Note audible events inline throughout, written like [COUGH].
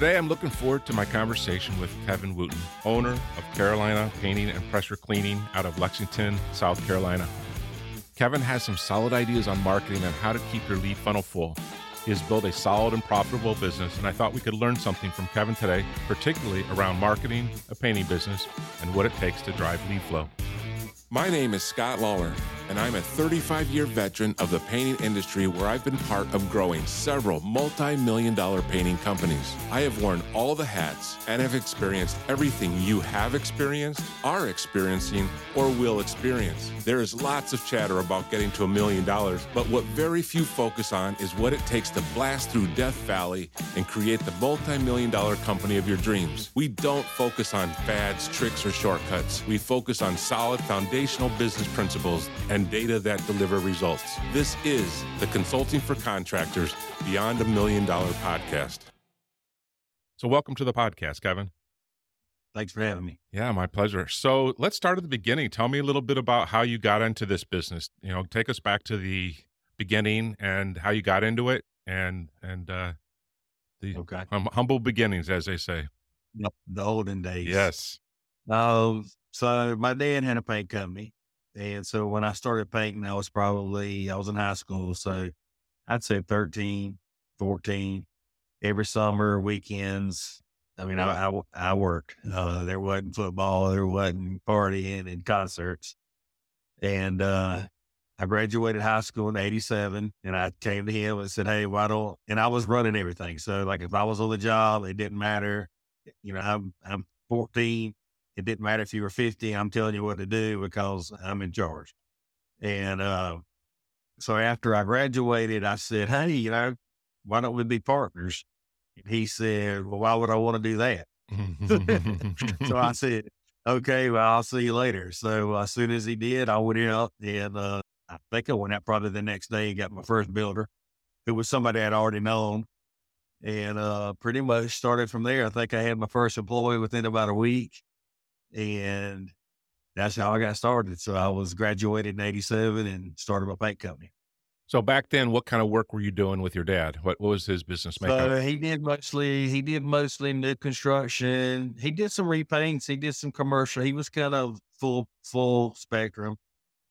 Today, I'm looking forward to my conversation with Kevin Wooten, owner of Carolina Painting and Pressure Cleaning out of Lexington, South Carolina. Kevin has some solid ideas on marketing and how to keep your lead funnel full. He has built a solid and profitable business, and I thought we could learn something from Kevin today, particularly around marketing a painting business and what it takes to drive lead flow. My name is Scott Lollar, and I'm a 35 year veteran of the painting industry where I've been part of growing several multi million dollar painting companies. I have worn all the hats and have experienced everything you have experienced, are experiencing, or will experience. There is lots of chatter about getting to a million dollars, but what very few focus on is what it takes to blast through Death Valley and create the multi million dollar company of your dreams. We don't focus on fads, tricks, or shortcuts. We focus on solid foundational business principles and and data that deliver results. This is the Consulting for Contractors Beyond a Million Dollar podcast. So, welcome to the podcast, Kevin. Thanks for having me. Yeah, my pleasure. So, let's start at the beginning. Tell me a little bit about how you got into this business. You know, take us back to the beginning and how you got into it and and uh the okay. hum- humble beginnings as they say. The olden days. Yes. Uh, so my dad had a paint company and so when I started painting, I was probably, I was in high school. So I'd say 13, 14, every summer, weekends. I mean, I, I, I worked. Uh, there wasn't football, there wasn't partying and concerts. And uh, I graduated high school in 87 and I came to him and said, Hey, why don't, and I was running everything. So like if I was on the job, it didn't matter. You know, I'm, I'm 14 it didn't matter if you were 50, I'm telling you what to do because I'm in charge. And uh, so after I graduated, I said, Hey, you know, why don't we be partners? And he said, Well, why would I want to do that? [LAUGHS] so I [LAUGHS] said, Okay, well, I'll see you later. So uh, as soon as he did, I went out and uh, I think I went out probably the next day and got my first builder, who was somebody I'd already known. And uh, pretty much started from there. I think I had my first employee within about a week and that's how I got started. So I was graduated in '87 and started my paint company. So back then, what kind of work were you doing with your dad? What, what was his business makeup? So he did mostly he did mostly new construction. He did some repaints. He did some commercial. He was kind of full full spectrum.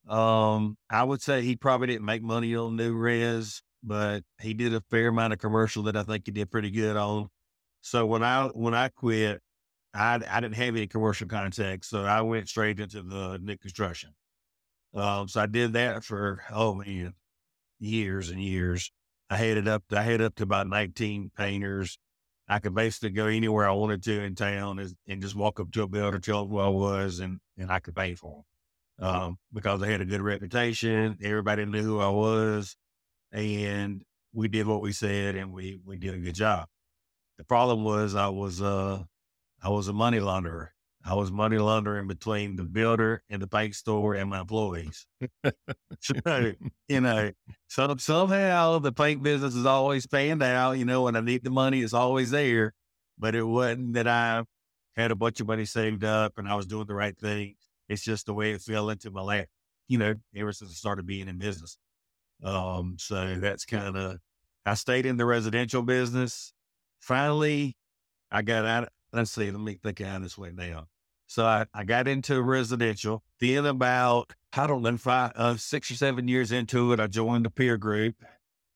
Um, I would say he probably didn't make money on new res, but he did a fair amount of commercial that I think he did pretty good on. So when I when I quit, I, I didn't have any commercial contacts, so I went straight into the new construction. Um, so I did that for oh man, years and years. I headed up. I headed up to about nineteen painters. I could basically go anywhere I wanted to in town and, and just walk up to a builder, tell them who I was, and and I could paint for them um, because I had a good reputation. Everybody knew who I was, and we did what we said, and we we did a good job. The problem was I was uh, I was a money launderer. I was money laundering between the builder and the paint store and my employees. so, you know, so somehow the paint business is always paying out, you know, when I need the money, it's always there. But it wasn't that I had a bunch of money saved up and I was doing the right thing. It's just the way it fell into my lap, you know, ever since I started being in business. Um, so that's kind of, I stayed in the residential business. Finally, I got out, let's see, let me think out this way now. So I, I got into residential. Then about, I don't know, five, uh, six or seven years into it, I joined the peer group.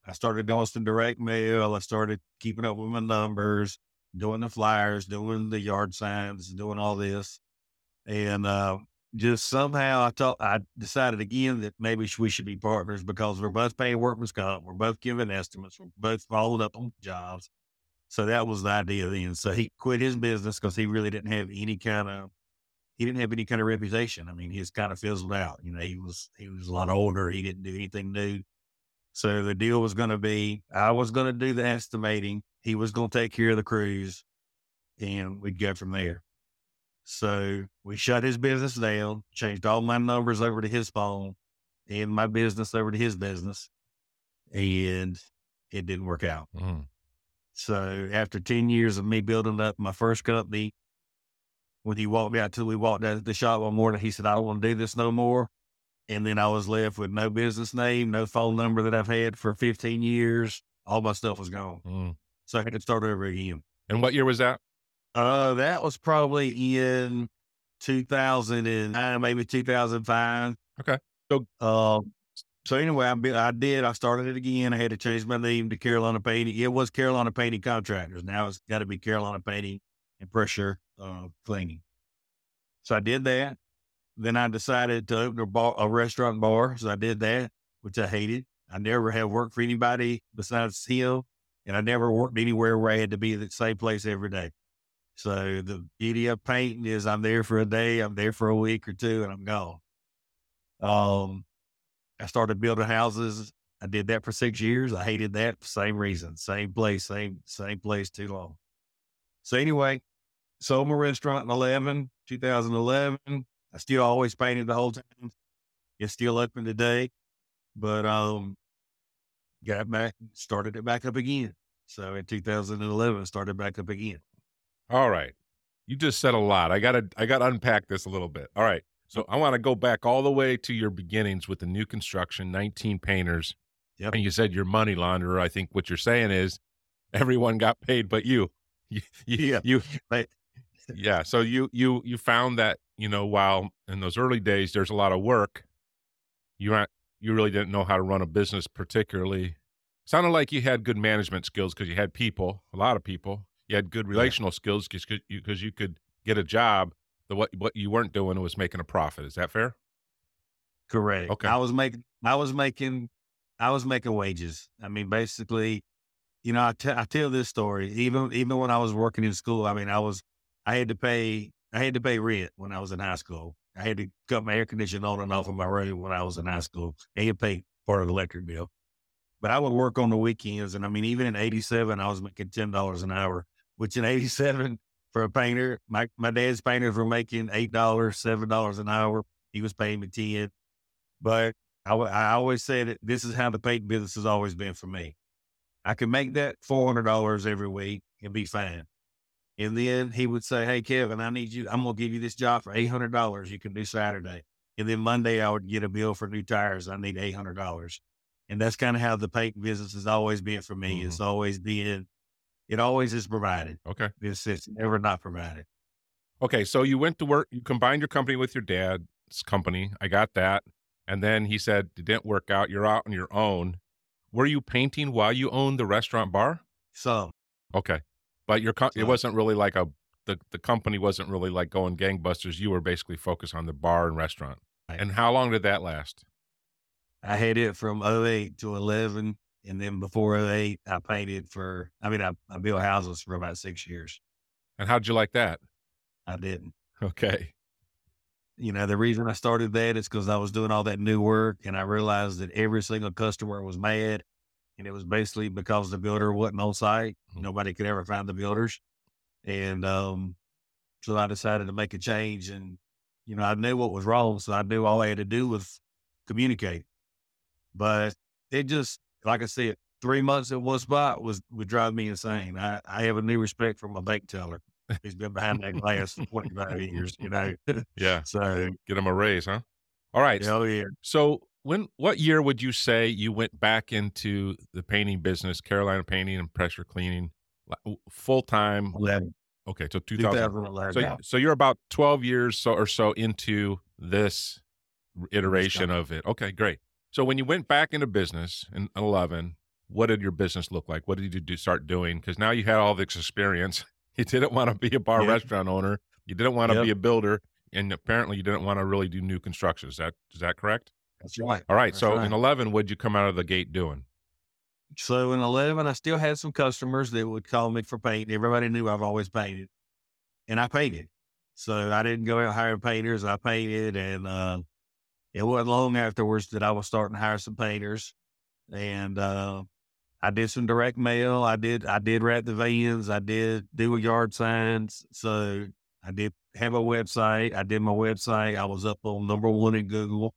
I started doing some direct mail. I started keeping up with my numbers, doing the flyers, doing the yard signs, doing all this. And uh, just somehow I thought I decided again that maybe we should be partners because we're both paying workman's comp, we're both giving estimates, we're both following up on jobs. So that was the idea then. So he quit his business because he really didn't have any kind of he didn't have any kind of reputation. I mean, he's kind of fizzled out. You know, he was he was a lot older. He didn't do anything new. So the deal was going to be I was going to do the estimating. He was going to take care of the crews, and we'd go from there. So we shut his business down, changed all my numbers over to his phone and my business over to his business. And it didn't work out. Mm. So after 10 years of me building up my first company, when he walked me out till we walked out of the shop one morning, he said, I don't want to do this no more. And then I was left with no business name, no phone number that I've had for 15 years. All my stuff was gone. Mm. So I had to start over again. And what year was that? Uh, that was probably in 2009, maybe 2005. Okay. So, um, so anyway, I, I did. I started it again. I had to change my name to Carolina Painting. It was Carolina Painting Contractors. Now it's got to be Carolina Painting and Pressure uh, Cleaning. So I did that. Then I decided to open a, bar, a restaurant bar. So I did that, which I hated. I never have worked for anybody besides him, and I never worked anywhere where I had to be at the same place every day. So the beauty of painting is I'm there for a day, I'm there for a week or two, and I'm gone. Um, I started building houses. I did that for six years. I hated that. Same reason, same place, same same place too long. So anyway, sold my restaurant in 11, 2011. I still always painted the whole time. It's still open today, but um, got back, started it back up again. So in 2011, started back up again. All right. You just said a lot. I gotta I gotta unpack this a little bit. All right. So I want to go back all the way to your beginnings with the new construction, 19 painters. Yep. And you said your money launderer. I think what you're saying is everyone got paid but you. You, [LAUGHS] you, Yeah. you Right. [LAUGHS] yeah. So you you you found that, you know, while in those early days there's a lot of work, you not you really didn't know how to run a business particularly. Sounded like you had good management skills because you had people, a lot of people. You had good relational skills because you, 'cause you could get a job. The what what you weren't doing was making a profit. Is that fair? Correct. Okay. I was making, I was making, I was making wages. I mean, basically, you know, I te- I tell this story even even when I was working in school. I mean, I was, I had to pay, I had to pay rent when I was in high school. I had to cut my air conditioning on and off in my room when I was in high school. and pay part of the electric bill. But I would work on the weekends, and I mean, even in '87, I was making ten dollars an hour, which in '87 for a painter, my my dad's painters were making eight dollars, seven dollars an hour. He was paying me ten. But I, I always said that this is how the paint business has always been for me. I could make that four hundred dollars every week and be fine. And then he would say, "Hey, Kevin, I need you. I'm going to give you this job for eight hundred dollars. You can do Saturday." And then Monday, I would get a bill for new tires. I need eight hundred dollars, and that's kind of how the paint business has always been for me. It's mm-hmm. always been, it always is provided. Okay. It's, it's never not provided. Okay. So you went to work. You combined your company with your dad's company. I got that. And then he said it didn't work out. You're out on your own. Were you painting while you owned the restaurant bar? So Okay. But your co- it wasn't really like a the the company wasn't really like going gangbusters. You were basically focused on the bar and restaurant. Right. And how long did that last? I had it from 08 to 11. And then before 08, I painted for, I mean, I, I built houses for about six years. And how'd you like that? I didn't. Okay. You know, the reason I started that is because I was doing all that new work and I realized that every single customer was mad. And it was basically because the builder wasn't on site. Mhm. Nobody could ever find the builders. And um, so I decided to make a change. And, you know, I knew what was wrong. So I knew all I had to do was communicate. But it just, like I said, three months at one spot was would drive me insane. I, I have a new respect for my bank teller. He's been behind that glass for 25 years, you know. [LAUGHS] Yeah. so, Get him a raise, huh? All right. hell yeah. So when what year would you say you went back into the painting business, Carolina painting and pressure cleaning, full time? 11, Okay, so 2000. 2011. So so you're about 12 years so or so into this iteration of it. Okay, great. So when you went back into business in 11, what did your business look like? What did you do start doing? Because now you had all this experience. [LAUGHS] You didn't want to be a bar Yep. restaurant owner. You didn't want to Yep. be a builder, and apparently you didn't want to really do new construction. Is that is that correct? That's right. All right. That's so right. in 11, what'd you come out of the gate doing? So in 11, I still had some customers that would call me for paint. Everybody knew I've always painted and I painted. So I didn't go out hiring painters. I painted and, uh, it wasn't long afterwards that I was starting to hire some painters and, uh, I did some direct mail. I did, I did wrap the vans. I did do a yard signs. So I did have a website. I did my website. I was up on number one in Google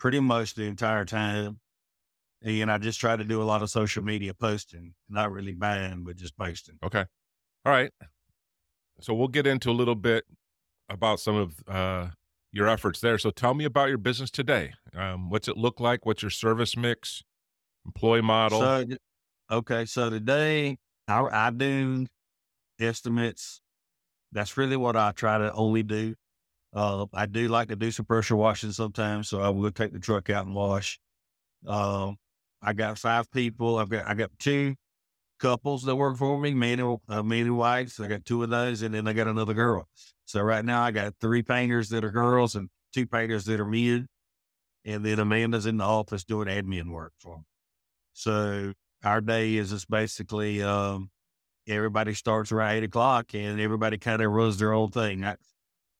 pretty much the entire time. And I just tried to do a lot of social media posting, not really buying, but just posting. Okay. All right. So we'll get into a little bit about some of uh, your efforts there. So tell me about your business today. Um, what's it look like? What's your service mix, employee model? So, okay. So today I, I do estimates. That's really what I try to only do. Uh, I do like to do some pressure washing sometimes, so I will take the truck out and wash. Um, I got five people. I've got I got two couples that work for me, man and uh, and wives. I got two of those, and then I got another girl. So right now I got three painters that are girls and two painters that are men, and then Amanda's in the office doing admin work for me. So our day is just basically um, everybody starts around eight o'clock, and everybody kind of runs their own thing. I,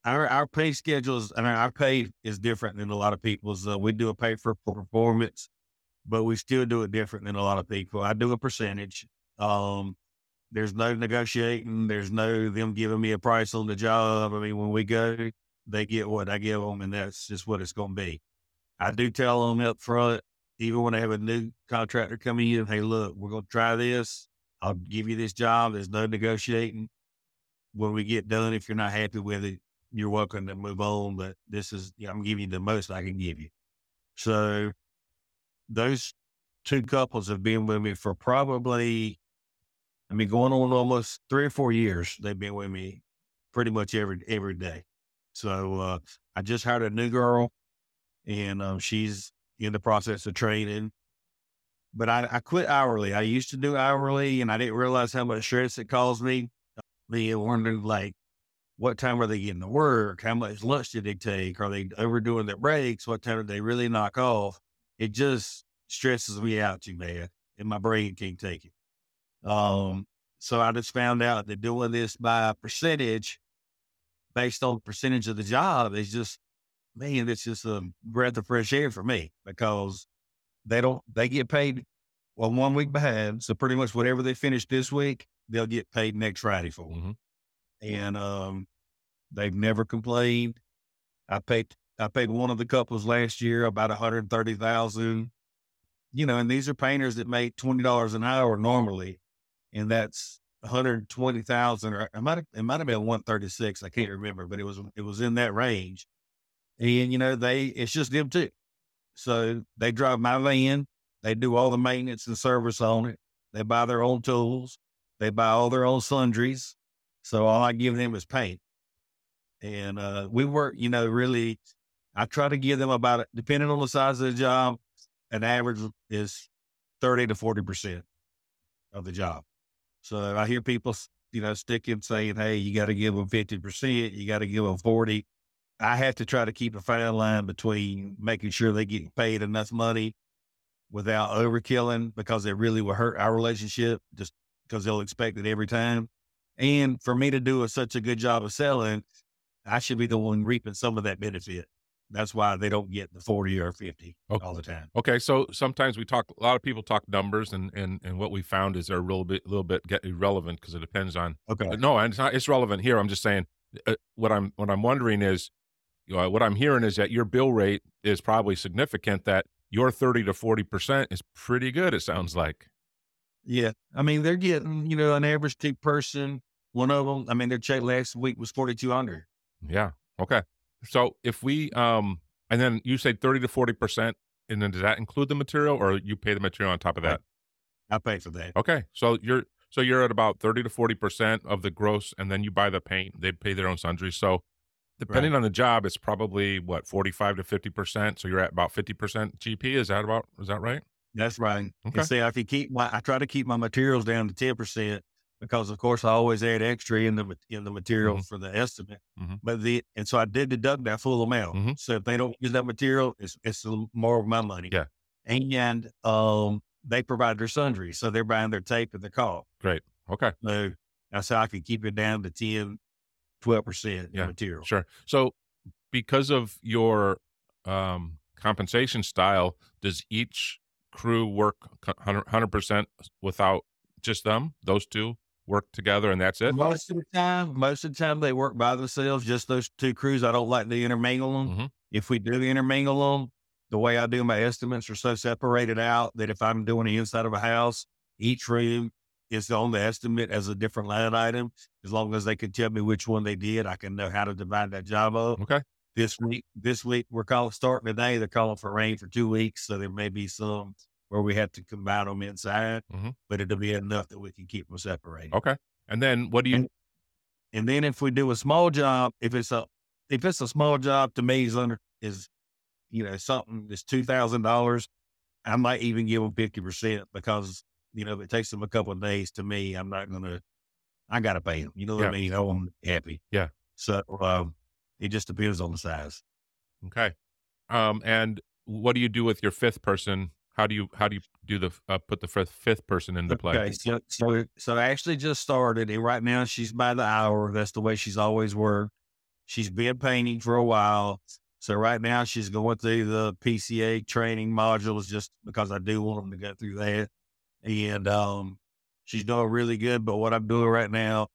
our our pay schedules, I mean, our pay is different than a lot of people's. Uh, we do a pay for performance but we still do it different than a lot of people. I do a percentage. Um, there's no negotiating. There's no them giving me a price on the job. I mean, when we go, they get what I give them, and that's just what it's going to be. I do tell them up front, even when I have a new contractor coming in, hey, look, we're going to try this. I'll give you this job. There's no negotiating. When we get done, if you're not happy with it, you're welcome to move on. But this is, you know, I'm giving you the most I can give you. So those two couples have been with me for probably, I mean, going on almost three or four years. They've been with me pretty much every every day. So uh, I just hired a new girl, and um, she's in the process of training. But I, I quit hourly. I used to do hourly, and I didn't realize how much stress it caused me. Me wondering like, what time are they getting to work? How much lunch did they take? Are they overdoing their breaks? What time did they really knock off? it just stresses me out too bad and my brain can't take it. Um, so I just found out that doing this by a percentage based on the percentage of the job is just, man, it's just a breath of fresh air for me because they don't, they get paid well, one week behind. So pretty much whatever they finish this week, they'll get paid next Friday for. Mm-hmm. And, um, they've never complained. I paid I paid one of the couples last year about 130,000. You know, and these are painters that make $20 an hour normally. And that's 120,000 or it might have, it might have been 136. I can't remember, but it was, it was in that range. And, you know, they, it's just them too. So they drive my van. They do all the maintenance and service on it. They buy their own tools. They buy all their own sundries. So all I give them is paint. And uh, we work, you know, really I try to give them about, depending on the size of the job, an average is 30 to 40% of the job. So I hear people, you know, sticking saying, hey, you got to give them 50%, you got to give them 40. I have to try to keep a fine line between making sure they get paid enough money without overkilling because it really will hurt our relationship just because they'll expect it every time. And for me to do a, such a good job of selling, I should be the one reaping some of that benefit. That's why they don't get the 40 or 50 okay. all the time. Okay. So sometimes we talk, a lot of people talk numbers and, and, and what we found is they're a little bit, a little bit get irrelevant because it depends on, okay. No, and it's not, it's relevant here. I'm just saying uh, what I'm, what I'm wondering is, you know, what I'm hearing is that your bill rate is probably significant that your 30 to 40% is pretty good. It sounds like. Yeah. I mean, they're getting, you know, an average two person, one of them, I mean, their check last week was 4,200. Yeah. Okay. So if we um and then you say 30 to 40%, and then does that include the material or you pay the material on top of that? I pay for that. Okay. So you're so you're at about 30 to 40% of the gross and then you buy the paint, they pay their own sundries. So depending right. on the job, it's probably what 45 to 50%. So you're at about 50% GP. Is that about is that right? That's right. Okay. And see, I can keep my I try to keep my materials down to 10% because of course I always add extra in the in the material mm-hmm. for the estimate. Mm-hmm. But the and so I did deduct that full amount. Mm-hmm. So if they don't use that material, it's it's more of my money. Yeah. And um they provide their sundry. So they're buying their tape and the caulk. Great. Okay. So that's how I can keep it down to 10, 12% yeah, material. Sure. So because of your um compensation style, does each crew work 100% without just them, those two? Work together and that's it? Most of the time, most of the time they work by themselves. Just those two crews. I don't like to intermingle them. Mhm. If we do intermingle them, the way I do my estimates are so separated out that if I'm doing the inside of a house, each room is on the estimate as a different line item. As long as they can tell me which one they did, I can know how to divide that job up. Okay. This week, this week we're calling starting today. They're calling for rain for two weeks, so there may be some where we have to combine them inside, Mhm. but it'll be enough that we can keep them separated. Okay. And then what do you, And- And then if we do a small job, if it's a if it's a small job to me is under is you know something that's two thousand dollars, I might even give them fifty percent because you know if it takes them a couple of days to me, I'm not gonna I gotta pay them. You know what Yeah. I mean? Oh, I'm happy. Yeah. So um, it just depends on the size. okay. Um, and what do you do with your fifth person? How do you, how do you do the, uh, put the fifth, person into play? Okay, so so so actually just started, and right now she's by the hour. That's the way she's always worked. She's been painting for a while, so right now she's going through the PCA training modules just because I do want them to go through that, and um, she's doing really good. But what I'm doing right now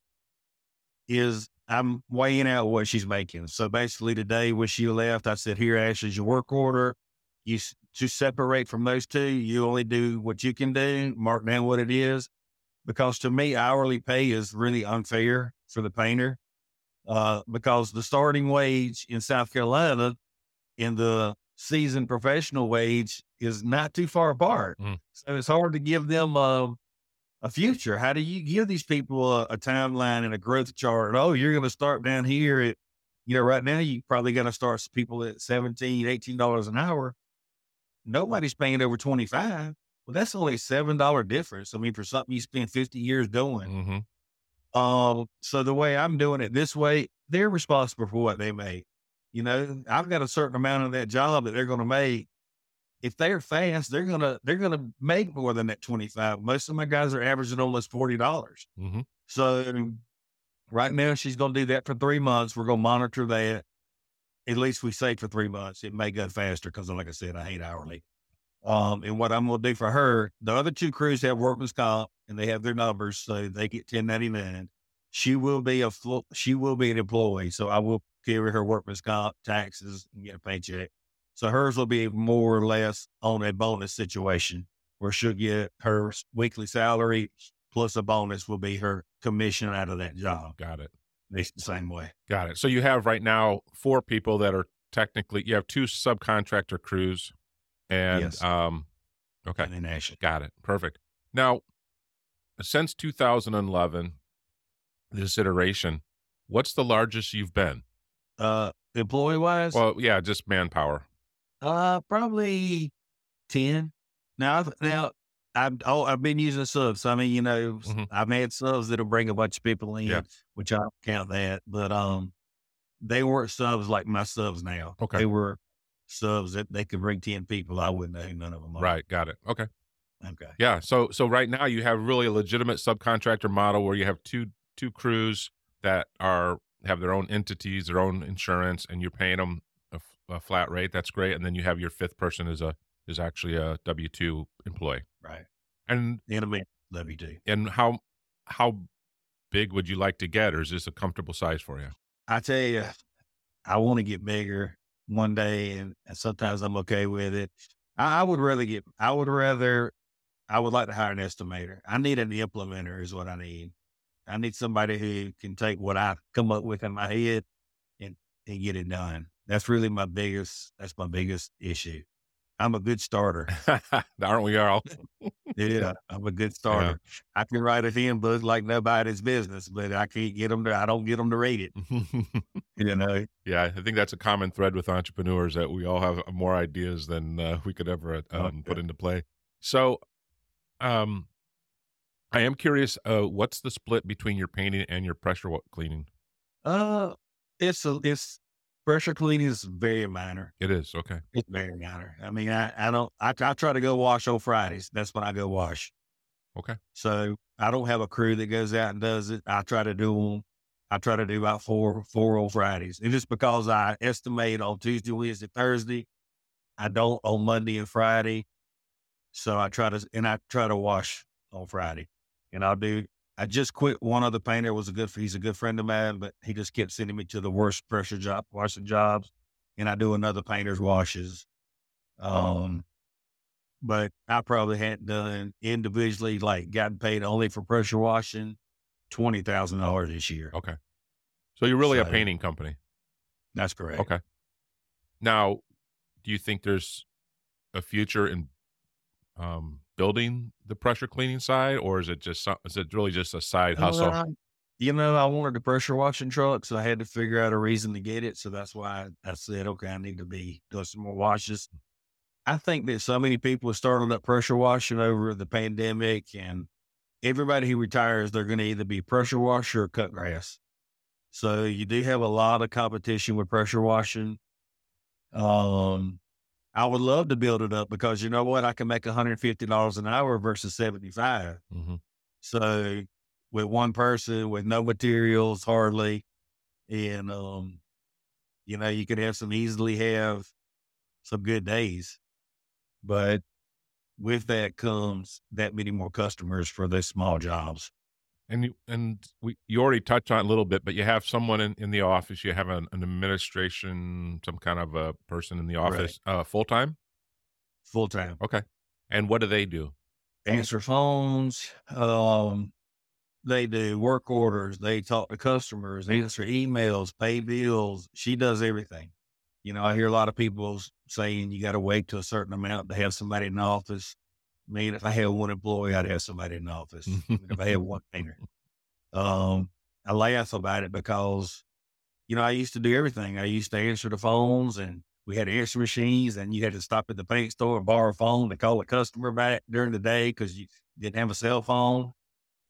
is I'm weighing out what she's making. So basically, today when she left, I said, "Here, Ashley's your work order. You to separate from those two. You only do what you can do. Mark down what it is, because to me, hourly pay is really unfair for the painter. Uh, because the starting wage in South Carolina and the seasoned professional wage is not too far apart. Mm. So it's hard to give them a, a future. How do you give these people a, a timeline and a growth chart? Oh, you're going to start down here at, you know, right now you're probably going to start people at 17 $18 an hour. Nobody's paying over 25. Well, that's only a $7 difference. I mean, for something you spend 50 years doing. hmm Um, so the way I'm doing it this way, they're responsible for what they make. You know, I've got a certain amount of that job that they're going to make. If they're fast, they're gonna they're gonna make more than that twenty five. Most of my guys are averaging almost forty dollars. hmm So right now she's going to do that for three months. We're going to monitor that. At least we say for three months. It may go faster because, like I said, I hate hourly. Um, and what I'm going to do for her, the other two crews have workman's comp and they have their numbers, so they get 1099. She will be a she will be an employee, so I will carry her workman's comp, taxes, and get a paycheck. So hers will be more or less on a bonus situation where she'll get her weekly salary plus a bonus will be her commission out of that job. Got it. The same way. Got it. So you have right now four people that are technically, you have two subcontractor crews and, Yes. um, okay. And. Got it. Perfect. Now, since 2011, this iteration, what's the largest you've been? Uh, employee wise, Well, yeah, just manpower. uh, probably 10. Now, now I've, oh, I've been using subs. I mean, you know, Mhm. I've had subs that'll bring a bunch of people in, Yeah. which I don't count that, but, um, they weren't subs like my subs now. Okay. They were subs that they could bring 10 people. I wouldn't know who none of them are. Right. Got it. Okay. Okay. Yeah. So, so right now you have really a legitimate subcontractor model where you have two, two crews that are, have their own entities, their own insurance, and you're paying them a, f- a flat rate. That's great. And then you have your fifth person is a, is actually a W two employee. Right. And, love you too. and how, how big would you like to get, or is this a comfortable size for you? I tell you, I want to get bigger one day, and, and sometimes I'm okay with it. I, I would rather get. I would rather. I would like to hire an estimator. I need an implementer, is what I need. I need somebody who can take what I come up with in my head and and get it done. That's really my biggest. That's my biggest issue. I'm a good starter. [LAUGHS] Aren't we all? Yeah, I'm a good starter. I can write a handbook like nobody's business, but I can't get them to. I don't get them to read it. [LAUGHS] You know. yeah, I think that's a common thread with entrepreneurs that we all have more ideas than uh, we could ever uh, Oh, um, put into play. So, um, I am curious. Uh, what's the split between your painting and your pressure cleaning? Uh, it's a, it's pressure cleaning is very minor. It is okay. It's very minor. I mean, I, I don't, I, I try to go wash on Fridays. That's when I go wash. Okay. So I don't have a crew that goes out and does it. I try to do them. I try to do about four, four on Fridays. And just because I estimate on Tuesday, Wednesday, Thursday, I don't on Monday and Friday. So I try to, and I try to wash on Friday and I'll do, I just quit one other painter. Was a good. He's a good friend of mine, but he just kept sending me to the worst pressure job washing jobs, and I do another painter's washes. Um, but I probably hadn't done individually like gotten paid only for pressure washing twenty thousand dollars this year. Okay. So you're really a painting company. That's correct. Okay. Now, do you think there's a future in um, building the pressure cleaning side, or is it just some- is it really just a side hustle? You know, I wanted the pressure washing truck, so I had to figure out a reason to get it. So that's why I said, okay, I need to be doing some more washes. I think that so many people started up pressure washing over the pandemic, and everybody who retires, they're going to either be pressure washer or cut grass. So you do have a lot of competition with pressure washing. Um, I would love to build it up because you know what? I can make $150 an hour versus 75. hmm So with one person with no materials hardly, and um, you know, you could have some easily have some good days. But with that comes that many more customers for those small jobs. And you and we you already touched on it a little bit, but you have someone in, in the office. You have an, an administration, some kind of a person in the office, uh, full time. Full time. Okay. And what do they do? Answer phones. Um, they do work orders. They talk to customers, answer emails, pay bills. She does everything. You know, I hear a lot of people saying you got to wait to a certain amount to have somebody in the office. I mean, if I had one employee, I'd have somebody in the office. if I had [LAUGHS] one painter, um, I laugh about it because, you know, I used to do everything. I used to answer the phones and we had answer machines and you had to stop at the paint store and borrow a phone to call a customer back during the day because you didn't have a cell phone.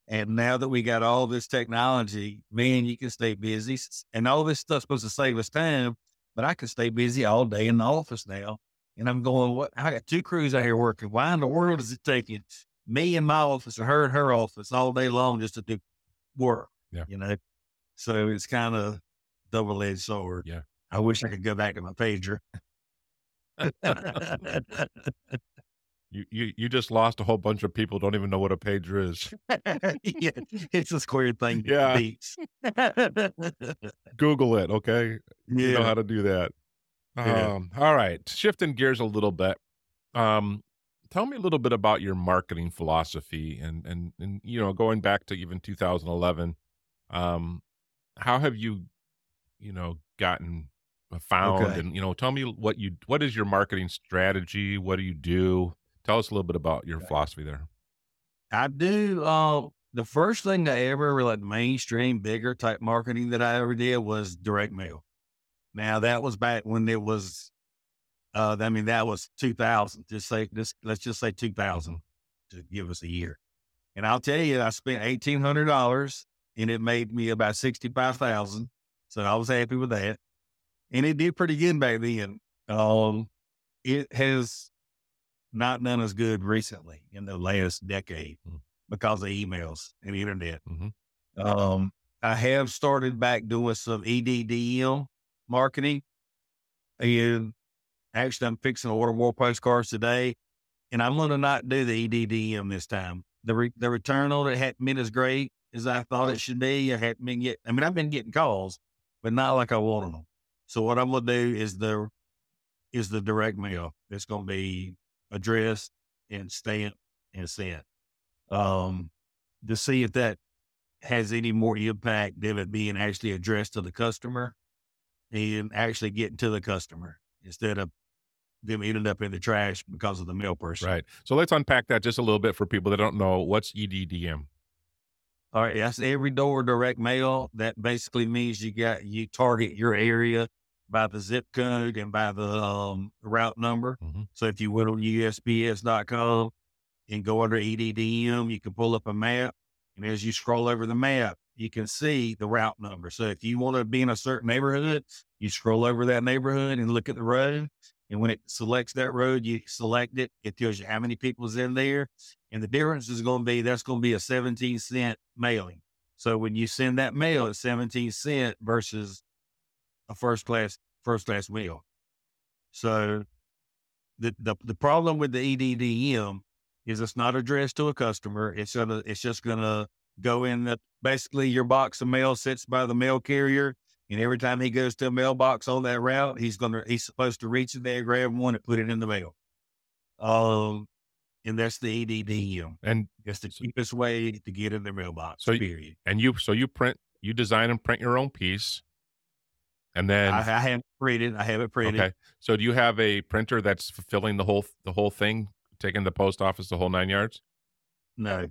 And now that we got all this technology, man, you can stay busy. And all this stuff's supposed to save us time, but I can stay busy all day in the office now. And I'm going, what? I got two crews out here working. Why in the world is it taking me in my office and her in her office all day long just to do work? Yeah. You know? So it's kind of double edged sword. Yeah. I wish I could go back to my pager. You, you you just lost a whole bunch of people. Don't even know what a pager is. [LAUGHS] yeah, it's a square thing. Yeah. [LAUGHS] Google it, okay? You know how to do that. Yeah. Um, all right, shifting gears a little bit. Um, tell me a little bit about your marketing philosophy, and and and you know, going back to even 2011. Um, how have you, you know, gotten uh, found, Okay. and you know, tell me what you what is your marketing strategy? What do you do? Tell us a little bit about your Okay. philosophy there. I do. Um, the first thing that ever like mainstream, bigger type marketing that I ever did was direct mail. Now that was back when it was. Uh, I mean that was 2000. Just say this. Let's just say 2000 to give us a year. And I'll tell you, I spent eighteen hundred dollars, and it made me about sixty five thousand. So I was happy with that, and it did pretty good back then. Um, it has not done as good recently in the last decade Mm. because of emails and internet. Mhm. Um, I have started back doing some EDDM marketing, and actually, I'm fixing to order more postcards today, and I'm going to not do the EDDM this time. The re- the return on it hadn't been as great as I thought it should be. I hadn't been get. I mean, I've been getting calls, but not like I wanted them. So what I'm going to do is the is the direct mail. It's going to be addressed and stamped and sent. Um, to see if that has any more impact than it being actually addressed to the customer and actually getting to the customer instead of them ending up in the trash because of the mail person. Right. So let's unpack that just a little bit for people that don't know what's EDDM. All right. That's every door direct mail. That basically means you got, you target your area by the zip code and by the um, route number. Mhm. So if you went on USPS.com and go under EDDM, you can pull up a map. And as you scroll over the map, you can see the route number. So if you want to be in a certain neighborhood, you scroll over that neighborhood and look at the road. And when it selects that road, you select it. It tells you how many people's in there. And the difference is going to be that's going to be a 17 cent mailing. So when you send that mail, it's 17 cent versus a first class first class mail. So the the the problem with the EDDM is it's not addressed to a customer. It's gonna it's just gonna go in the basically your box of mail sits by the mail carrier. And every time he goes to a mailbox on that route, he's gonna he's supposed to reach in there, grab one, and put it in the mail. Um, and that's the EDDM. And That's the cheapest way to get in the mailbox. So period. and you so you print you design and print your own piece, and then I, I have it printed. I have it printed. okay. So do you have a printer that's fulfilling the whole the whole thing, taking the post office the whole nine yards? No,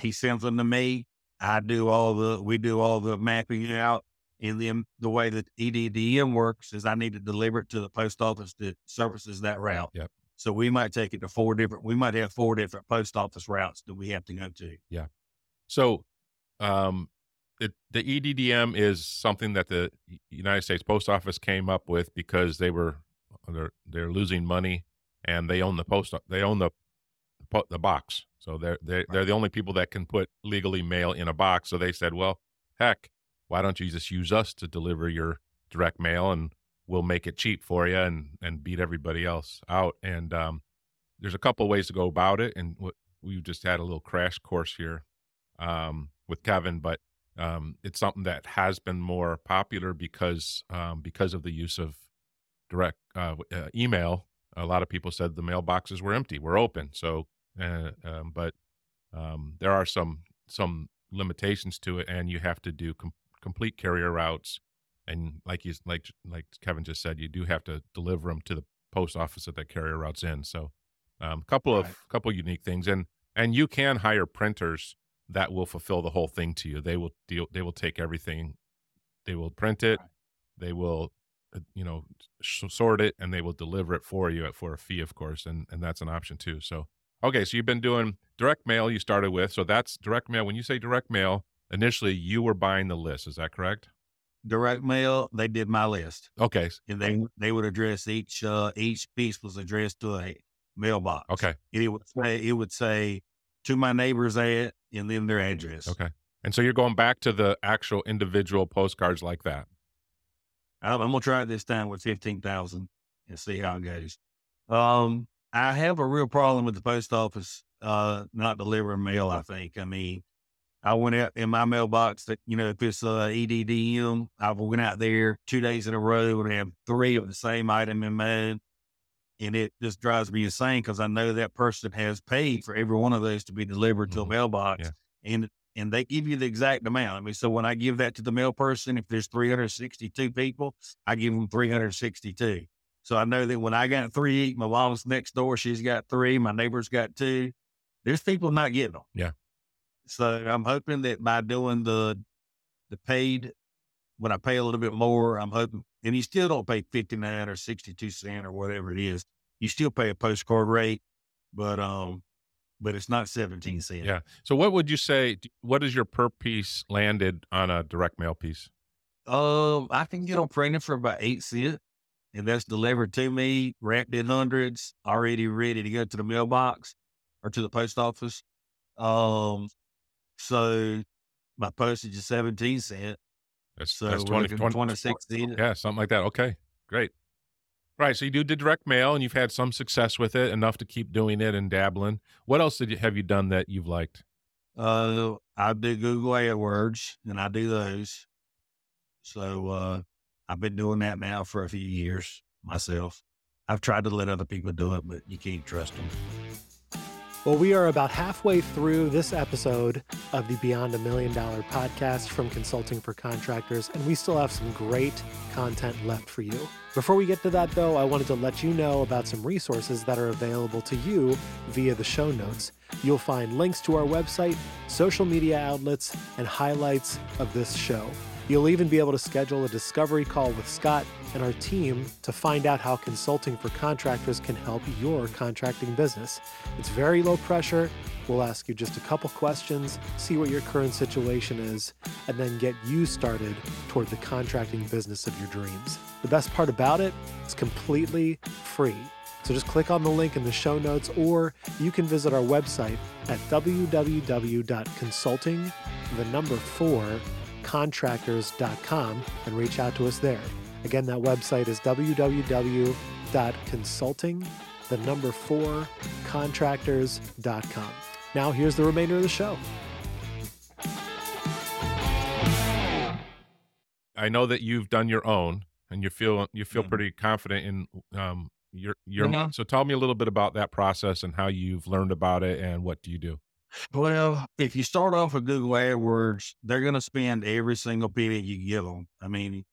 he sends them to me. I do all the we do all the mapping out. And then the way that EDDM works is I need to deliver it to the post office that services that route. Yep. So we might take it to four different. We might have four different post office routes that we have to go to. Yeah. So, um, it, the EDDM is something that the United States Post Office came up with because they were they're they're losing money and they own the post they own the the box. So they're they're they're the only people that can put legally mail in a box. So they said, well, heck, why don't you just use us to deliver your direct mail and we'll make it cheap for you and and beat everybody else out. And um, there's a couple ways to go about it, and we've just had a little crash course here um, with Kevin, but um, it's something that has been more popular because um, because of the use of direct uh, uh, email. A lot of people said the mailboxes were empty, were open. So, uh, um, but um, there are some some limitations to it, and you have to do com- complete carrier routes. And like you like like Kevin just said, you do have to deliver them to the post office that that carrier routes in. So, a um, couple Right. of couple unique things, and and you can hire printers that will fulfill the whole thing to you. They will deal. They will take everything. They will print it. They will, uh, you know, sort it, and they will deliver it for you at for a fee, of course, and and that's an option too. So okay, so you've been doing direct mail. You started with so that's direct mail. When you say direct mail, initially you were buying the list. Is that correct? Direct mail. They did my list, Okay. and they they would address each uh, each piece was addressed to a mailbox. Okay. And it would say it would say to my neighbor's ad and then their address. Okay. And so you're going back to the actual individual postcards like that. I'm, I'm gonna try it this time with fifteen thousand and see how it goes. Um, I have a real problem with the post office uh not delivering mail. I think. I mean, I went out in my mailbox that you know if it's uh, EDDM, I've went out there two days in a row and have three of the same item in mine, and it just drives me insane because I know that person has paid for every one of those to be delivered to a Mhm. mailbox, Yeah. and and they give you the exact amount. I mean, so when I give that to the mail person, if there's 362 people, I give them 362. So I know that when I got three, my mom's next door, she's got three, my neighbor's got two. There's people not getting them. Yeah. So I'm hoping that by doing the the paid, when I pay a little bit more, I'm hoping, and you still don't pay 59 or 62 cent or whatever it is. You still pay a postcard rate, but um, but it's not 17 cent. Yeah. So what would you say? What is your per piece landed on a direct mail piece? Um, I can get them printed for about eight cent, and that's delivered to me, wrapped in hundreds, already ready to go to the mailbox or to the post office. Um, so my postage is seventeen cent, That's, so that's we're 20, looking 20 twenty six cent. Yeah, something like that. Okay, great. Right. So you do the direct mail, and you've had some success with it, enough to keep doing it and dabbling. What else did you have you done that you've liked? Uh, I do Google AdWords, and I do those. So uh, I've been doing that now for a few years myself. I've tried to let other people do it, but you can't trust them. Well, we are about halfway through this episode of the Beyond a Million Dollar podcast from Consulting for Contractors, and we still have some great content left for you. Before we get to that, though, I wanted to let you know about some resources that are available to you via the show notes. You'll find links to our website, social media outlets, and highlights of this show. You'll even be able to schedule a discovery call with Scott and our team to find out how consulting for contractors can help your contracting business. It's very low pressure. We'll ask you just a couple questions, see what your current situation is, and then get you started toward the contracting business of your dreams. The best part about it, it's completely free. So just click on the link in the show notes, or you can visit our website at www.consulting, the number four, consultingcontractors.com and reach out to us there. Again, that website is www.consulting, the number four, contractors.com. Now, here's the remainder of the show. I know that you've done your own, and you feel you feel mm-hmm. pretty confident in um, your your. Mm-hmm. So, tell me a little bit about that process and how you've learned about it, and what do you do? Well, if you start off with Google AdWords, they're going to spend every single penny you give them. I mean,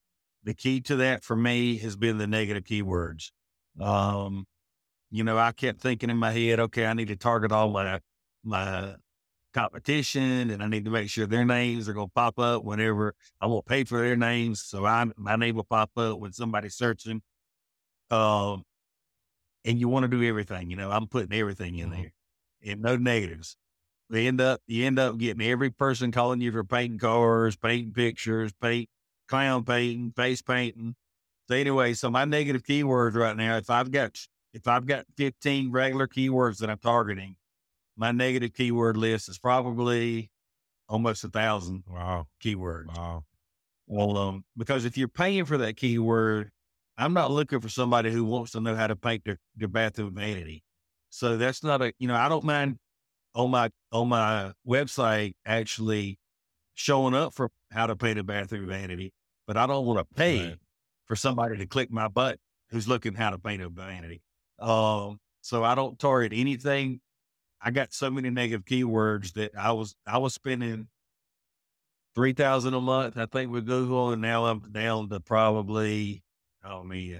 the key to that for me has been the negative keywords. Um, you know, I kept thinking in my head, okay, I need to target all my my competition, and I need to make sure their names are going to pop up whenever I won't pay for their names, so I my name will pop up when somebody's searching. Um, and you want to do everything. You know, I'm putting everything in Mhm. there, and no negatives. They end up you end up getting every person calling you for painting cars, painting pictures, paint clown painting, face painting. So anyway, so my negative keywords right now, if I've got if I've got 15 regular keywords that I'm targeting, my negative keyword list is probably almost a thousand Wow, keywords. wow, Well, um, because if you're paying for that keyword, I'm not looking for somebody who wants to know how to paint their, their bathroom vanity. So that's not a, you know, I don't mind on my on my website actually showing up for how to paint a bathroom vanity, but I don't want to pay Right. for somebody to click my butt who's looking how to paint a vanity. Um, so I don't target anything. I got so many negative keywords that I was I was spending three thousand a month, I think, with Google, and now I'm down to probably oh me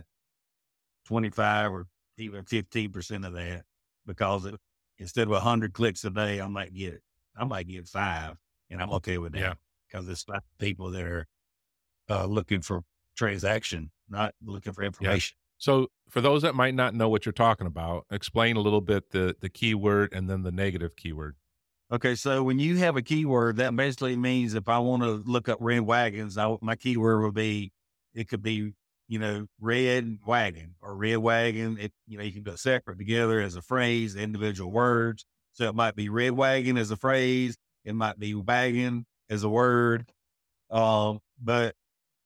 twenty five or even fifteen percent of that because it, instead of hundred clicks a day, I might get I might get five, and I'm okay with that Yeah. because it's not people that are uh, looking for transaction, not looking for information. So for those that might not know what you're talking about, explain a little bit the the keyword and then the negative keyword. Okay, so when you have a keyword, that basically means if I want to look up red wagons, I, my keyword would be it could be you know red wagon or red wagon. It you know you can go separate together as a phrase, individual words. So it might be red wagon as a phrase. It might be wagon as a word. Um, but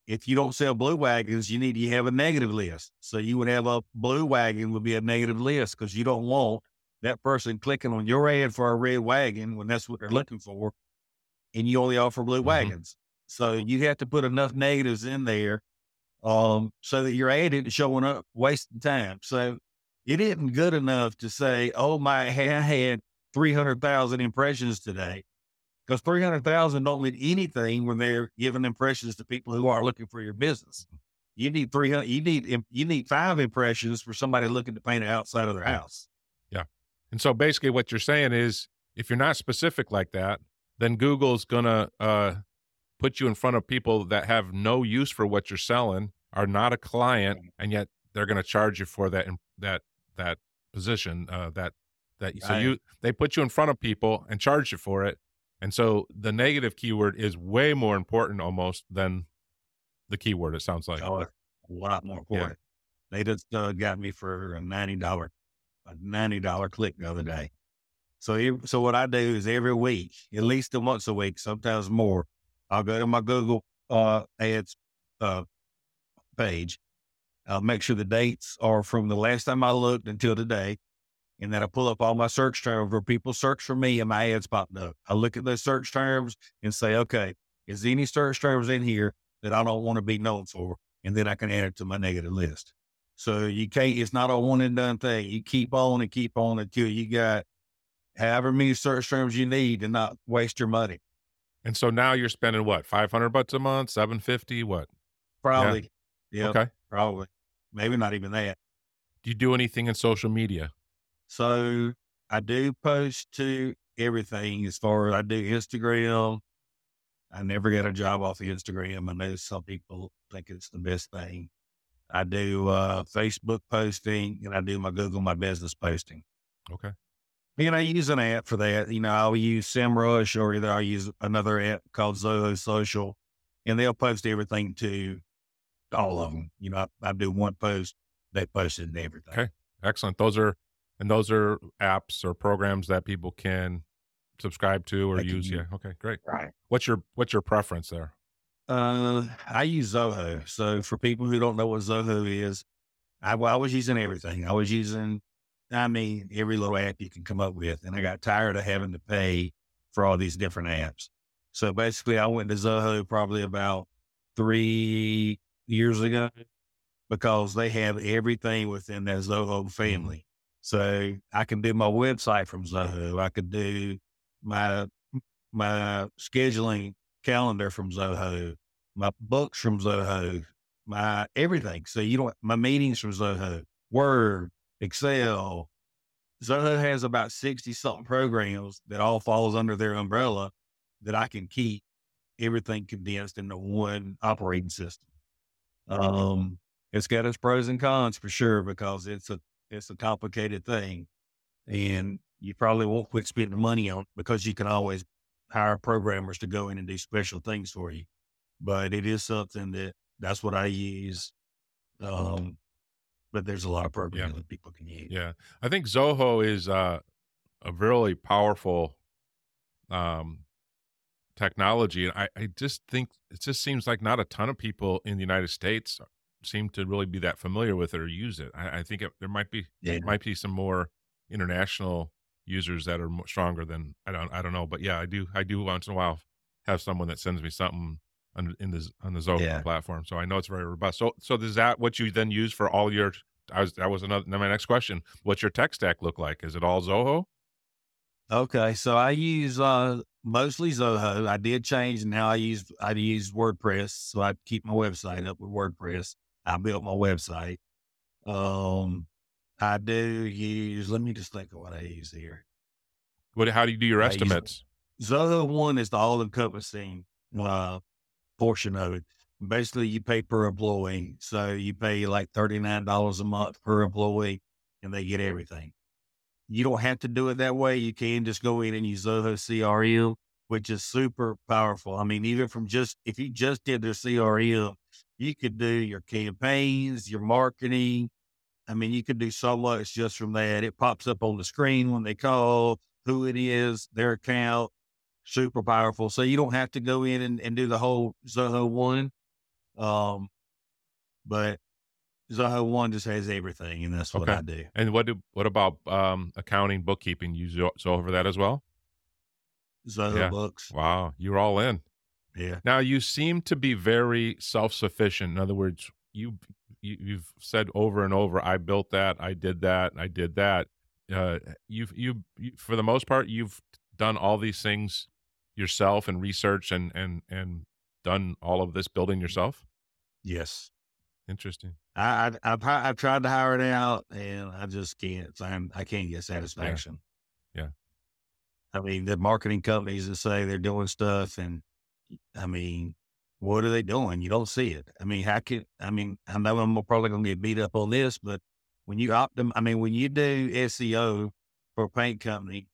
if you don't sell blue wagons, you need to have a negative list. So you would have a blue wagon would be a negative list because you don't want that person clicking on your ad for a red wagon when that's what they're looking for, and you only offer blue Mhm. wagons. So you have to put enough negatives in there, um, so that your ad isn't showing up wasting time. So it isn't good enough to say, "Oh my, I had three hundred thousand impressions today," because three hundred thousand don't mean anything when they're giving impressions to people who are looking for your business. You need three hundred. You need you need five impressions for somebody looking to paint it outside of their house. Yeah. And so basically what you're saying is if you're not specific like that, then Google's gonna uh, put you in front of people that have no use for what you're selling, are not a client, and yet they're gonna charge you for that that that position. Uh, that that so you they put you in front of people and charge you for it. And so the negative keyword is way more important almost than the keyword. It sounds like. Oh, a lot more for Yeah. They just uh, got me for a ninety dollar, a ninety dollar click the other day. So, so what I do is every week, at least a once a week, sometimes more, I'll go to my Google uh, ads uh, page. I'll make sure the dates are from the last time I looked until today, and then I pull up all my search terms where people search for me and my ads popped up. I look at those search terms and say, okay, is there any search terms in here that I don't want to be known for? And then I can add it to my negative list. So you can't, it's not a one and done thing. You keep on and keep on until you got however many search terms you need to not waste your money. And so now you're spending what, 500 bucks a month, 750, what? Probably. Yeah. Okay. Probably. Maybe not even that. Do you do anything in social media? So I do post to everything as far as I do Instagram. I never get a job off of Instagram. I know some people think it's the best thing. I do uh, Facebook posting and I do my Google My Business posting. Okay. And I use an app for that. You know, I'll use SEMrush or either I'll use another app called Zoho Social and they'll post everything to all of them. You know, I, I do one post, they post it and everything. Okay. Excellent. Those are and those are apps or programs that people can subscribe to or They use. use. Yeah. Okay. Great. Right. What's your what's your preference there? Uh, I use Zoho. So for people who don't know what Zoho is, I, well, I was using everything. I was using, I mean, every little app you can come up with, and I got tired of having to pay for all these different apps. So basically, I went to Zoho probably about three years ago because they have everything within that Zoho Mm-hmm. family. So I can do my website from Zoho. I could do my my scheduling calendar from Zoho, my books from Zoho, my everything. So you don't my meetings from Zoho, Word, Excel. Zoho has about 60 something programs that all falls under their umbrella that I can keep everything condensed into one operating system. Um, it's got its pros and cons for sure because it's a it's a complicated thing, and you probably won't quit spending money on it because you can always hire programmers to go in and do special things for you. But it is something that that's what I use. Um, but there's a lot of programs that people can use. Yeah. I think Zoho is uh, a really powerful um, technology. And I, I just think it just seems like not a ton of people in the United States seem to really be that familiar with it or use it. I, I think it, there might be Yeah. might be some more international users that are stronger than I don't I don't know. But yeah, I do I do once in a while have someone that sends me something on in the on the Zoho Yeah. platform. So I know it's very robust. So so is that what you then use for all your I was that was another my next question. What's your tech stack look like? Is it all Zoho? Okay, so I use uh mostly Zoho. I did change now I use I use WordPress, so I keep my website up with WordPress. I built my website. Um, I do use. Let me just think of what I use here. What how do you do your I use- estimates? Zoho one is the all encompassing uh portion of it. Basically, you pay per employee, so you pay like thirty nine dollars a month per employee, and they get everything. You don't have to do it that way. You can just go in and use Zoho CRM, which is super powerful. I mean, even from just if you just did their CRM, you could do your campaigns, your marketing. I mean, you could do so much just from that. It pops up on the screen when they call, who it is, their account, super powerful. So you don't have to go in and, and do the whole Zoho one. Um, but Zoho one just has everything, and that's what Okay. I do. And what do what about um, accounting, bookkeeping? You Zo- Zoho for that as well? Zoho Yeah. books. Wow, you're all in. Yeah. Now you seem to be very self-sufficient. In other words, you, you you've said over and over, "I built that, I did that, I did that." Uh, you've you, you for the most part, you've done all these things yourself and research and and and done all of this building mm-hmm. yourself. Yes. Interesting. I, I I've I've tried to hire it out, and I just can't find. I can't get satisfaction. Yeah. I mean, the marketing companies that say they're doing stuff, and I mean, what are they doing? You don't see it. I mean, how can I mean? I know I'm probably going to get beat up on this, but when you optim, I mean, when you do SEO for a paint company,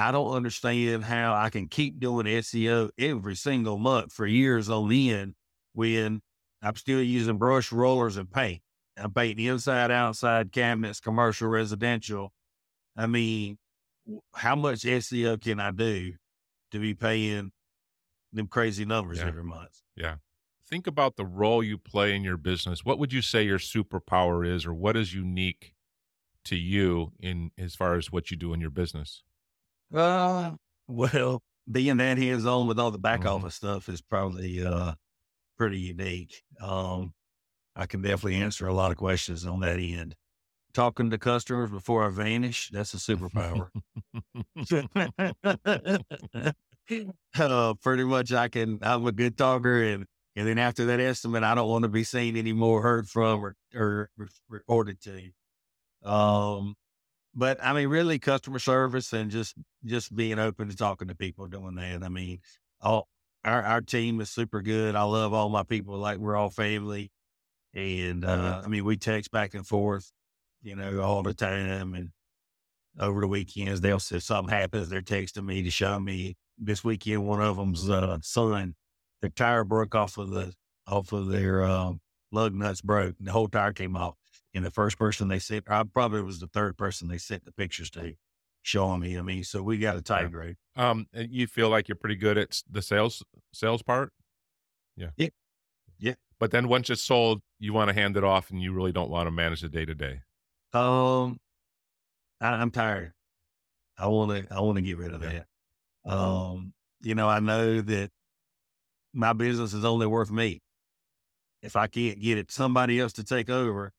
I don't understand how I can keep doing SEO every single month for years on end when I'm still using brush rollers and paint. I'm painting inside, outside cabinets, commercial, residential. I mean, how much SEO can I do to be paying them crazy numbers Yeah. every month? Yeah. Think about the role you play in your business. What would you say your superpower is, or what is unique to you in as far as what you do in your business? Uh, well, being that hands on with all the back Mhm. office stuff is probably uh pretty unique. Um, I can definitely answer a lot of questions on that end. Talking to customers before I vanish, that's a superpower. [LAUGHS] uh, pretty much, I can. I'm a good talker, and and then after that estimate, I don't want to be seen anymore, heard from, or or re- reported to. Um, but I mean, really, customer service and just just being open to talking to people, doing that. I mean, all our our team is super good. I love all my people, like we're all family, and uh, I mean, we text back and forth, you know, all the time, and over the weekends, they'll if something happens, they're texting me to show me. This weekend, one of them's uh, son, their tire broke off of the off of their um, lug nuts broke, and the whole tire came off. And the first person they sent, I probably was the third person they sent the pictures to, showing me. I mean, so we got a tight group. Um, you feel like you're pretty good at the sales sales part. Yeah. Yeah. Yeah. But then once it's sold, you want to hand it off, and you really don't want to manage the day to day. Um, I, I'm tired. I want to. I want to get rid of Yeah. that. Um, you know, I know that my business is only worth me. if I can't get it somebody else to take over,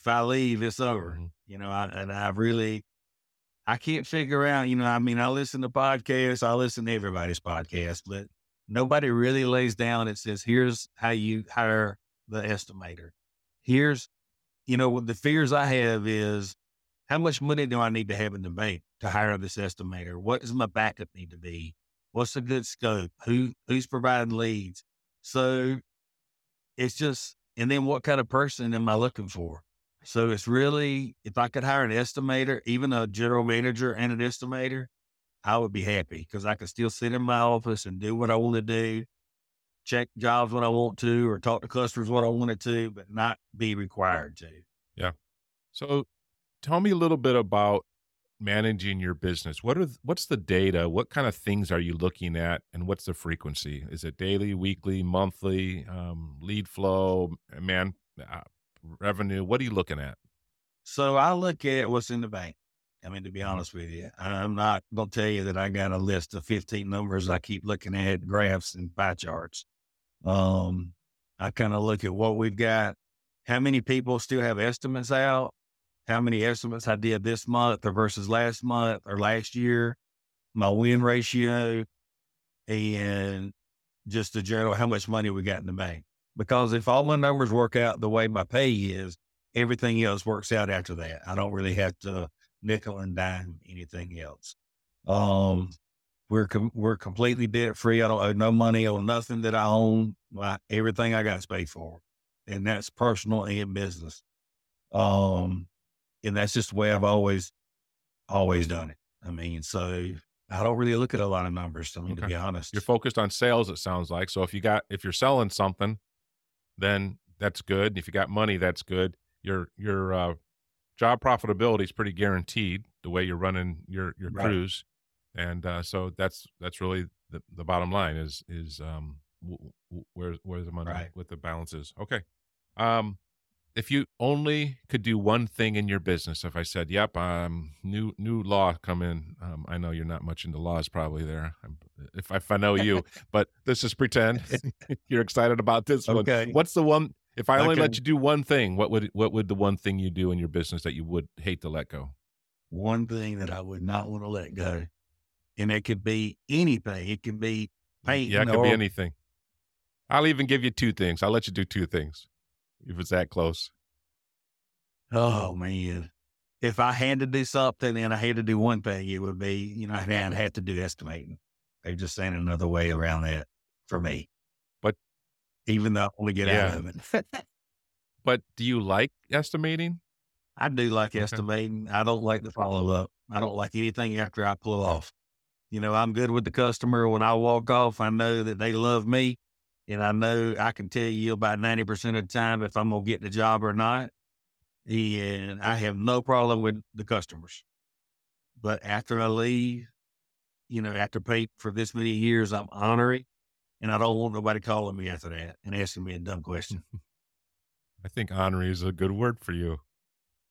if I leave, it's over. Mhm. You know, I, and I really, I can't figure out, you know, I mean, I listen to podcasts, I listen to everybody's podcast, but nobody really lays down and says, here's how you hire the estimator. Here's, you know, what the fears I have is how much money do I need to have in the bank to hire this estimator? What does my backup need to be? What's a good scope? Who who's providing leads? So it's just, and then what kind of person am I looking for? So it's really, if I could hire an estimator, even a general manager and an estimator, I would be happy because I could still sit in my office and do what I want to do, check jobs when I want to, or talk to customers what I wanted to, but not be required to. Yeah. So tell me a little bit about managing your business. What are what's the data? What kind of things are you looking at and what's the frequency? Is it daily, weekly, monthly, um, lead flow, man uh, revenue? What are you looking at? So I look at what's in the bank. I mean, to be honest with you, I'm not going to tell you that I got a list of 15 numbers. I keep looking at graphs and pie charts. Um, I kind of look at what we've got, how many people still have estimates out, how many estimates I did this month or versus last month or last year, my win ratio, and just the general how much money we got in the bank. Because if all my numbers work out the way my pay is, everything else works out after that. I don't really have to nickel and dime anything else. Um, we're com- we're completely debt free. I don't owe no money on nothing that I own. My, everything I got is paid for, and that's personal and business. Um, and that's just the way I've always always done it. I mean, so I don't really look at a lot of numbers. I mean, to be honest, You're focused on sales, it sounds like. So if you got if you're selling something, then that's good. If you got money, that's good. Your your uh, job profitability is pretty guaranteed the way you're running your your Right. crews, and uh, so that's that's really the, the bottom line is is um w- w- where where the money Right. what the balance is. Okay, um, if you only could do one thing in your business, if I said, "Yep, um, new new law come in," um, I know you're not much into laws, probably there. I'm, if if I know you, [LAUGHS] but let's just pretend [LAUGHS] [LAUGHS] you're excited about this one. Okay. What's the one? If I I only let you do one thing, what would what would the one thing you do in your business that you would hate to let go? one thing that I would not want to let go, and it could be anything. It could be painting. yeah, it could or, be anything. I'll even give you two things. I'll let you do two things if it's that close. Oh man, if I had to do something and I had to do one thing, it would be you know I'd have to do estimating. They just saying another way around that for me. But- even though I only get Yeah. out of it, [LAUGHS] But do you like estimating? I do like Okay. estimating. I don't like the follow up. I don't like anything after I pull off. You know, I'm good with the customer. When I walk off, I know that they love me. And I know I can tell you about 90% of the time if I'm going to get the job or not. And I have no problem with the customers. But after I leave, you know, after pay for this many years, I'm honoring. And I don't want nobody calling me after that and asking me a dumb question. [LAUGHS] I think honorary is a good word for you.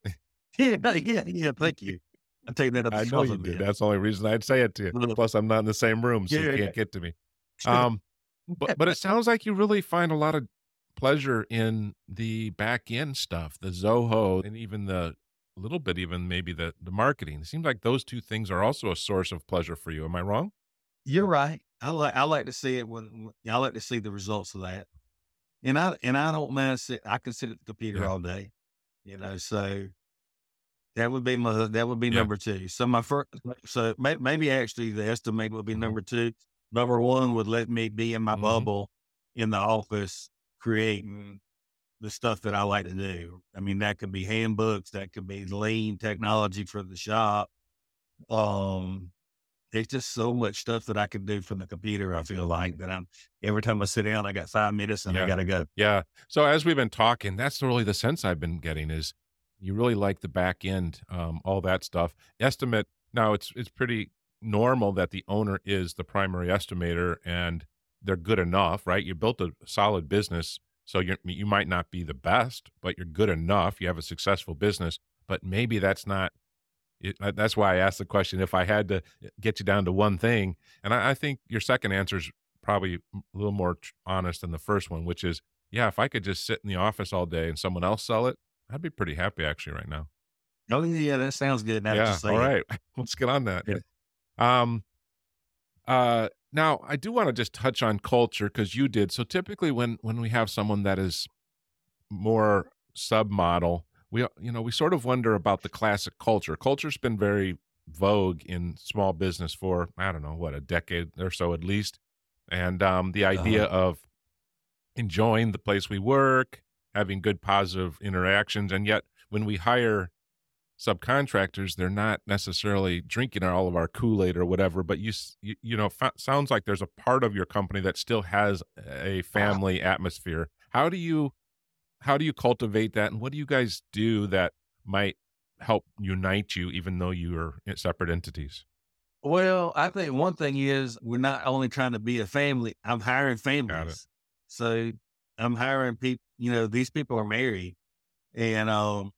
[LAUGHS] yeah, yeah, yeah. Thank you. I take that [LAUGHS] up I know you did. That's the only reason I'd say it to you. Plus, I'm not in the same room, so Yeah, you can't get to me. Um, but but it [LAUGHS] sounds like you really find a lot of pleasure in the back end stuff, the Zoho, and even the a little bit, even maybe the the marketing. It seems like those two things are also a source of pleasure for you. Am I wrong? You're right. I like I like to see it when I like to see the results of that. And I and I don't mind sit I can sit at the computer Yeah. all day. You know, so that would be my that would be Yeah. number two. So my first so may, maybe actually the estimate would be Mhm. number two. Number one would let me be in my Mhm. bubble in the office creating the stuff that I like to do. I mean, that could be handbooks, that could be lean technology for the shop. Um, there's just so much stuff that I can do from the computer. I feel like that I'm every time I sit down, I got five minutes and Yeah. I gotta go. Yeah. So as we've been talking, that's really the sense I've been getting is you really like the back end, um, all that stuff. Estimate now it's it's pretty normal that the owner is the primary estimator and they're good enough, right? You built a solid business, so you you might not be the best, but you're good enough. You have a successful business, but maybe that's not. It, that's why I asked the question. If I had to eh, get you down to one thing, and I, I think your second answer is probably a little more honest than the first one, which is yeah, if I could just sit in the office all day and someone else sell it, I'd be pretty happy actually right now. Oh yeah, that sounds good. Now Yeah. All right. [LAUGHS] Let's get on that. Yeah. Um, uh, now I do want to just touch on culture because you did. So typically when, when we have someone that is more submodel, we, you know, we sort of wonder about the classic culture. Culture's been very vogue in small business for, I don't know, what, a decade or so at least. And, um, the idea of enjoying the place we work, having good positive interactions. And yet when we hire subcontractors, they're not necessarily drinking all of our Kool-Aid or whatever, but you you, you know, fa- sounds like there's a part of your company that still has a family atmosphere. How do you, how do you cultivate that? And what do you guys do that might help unite you, even though you are separate entities? Well, I think one thing is we're not only trying to be a family. I'm hiring families, so I'm hiring people. You know, these people are married, and um,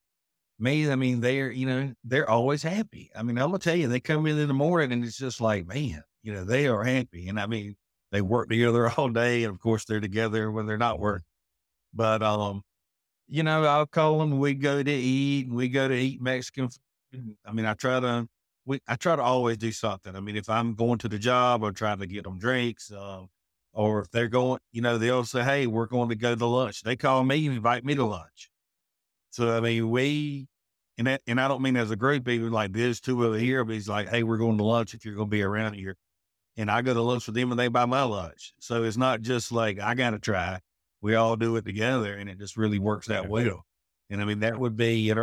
me. I mean, they're you know they're always happy. I mean, I'm gonna tell you, they come in in the morning and it's just like, man, you know, they are happy, and I mean, they work together [LAUGHS] all day, and of course they're together when they're not working. But um, you know, I'll call them. We go to eat. We go to eat Mexican food. I mean, I try to we I try to always do something. I mean, if I'm going to the job, I'm trying to get them drinks. Um, or if they're going, you know, they'll say, "Hey, we're going to go to lunch." They call me and invite me to lunch. So I mean, we and that, and I don't mean as a group, even like there's two over here, but he's like, "Hey, we're going to lunch if you're going to be around here." And I go to lunch with them, and they buy my lunch. So it's not just like I got to try. We all do it together, and it just really works that well. And I mean, that would be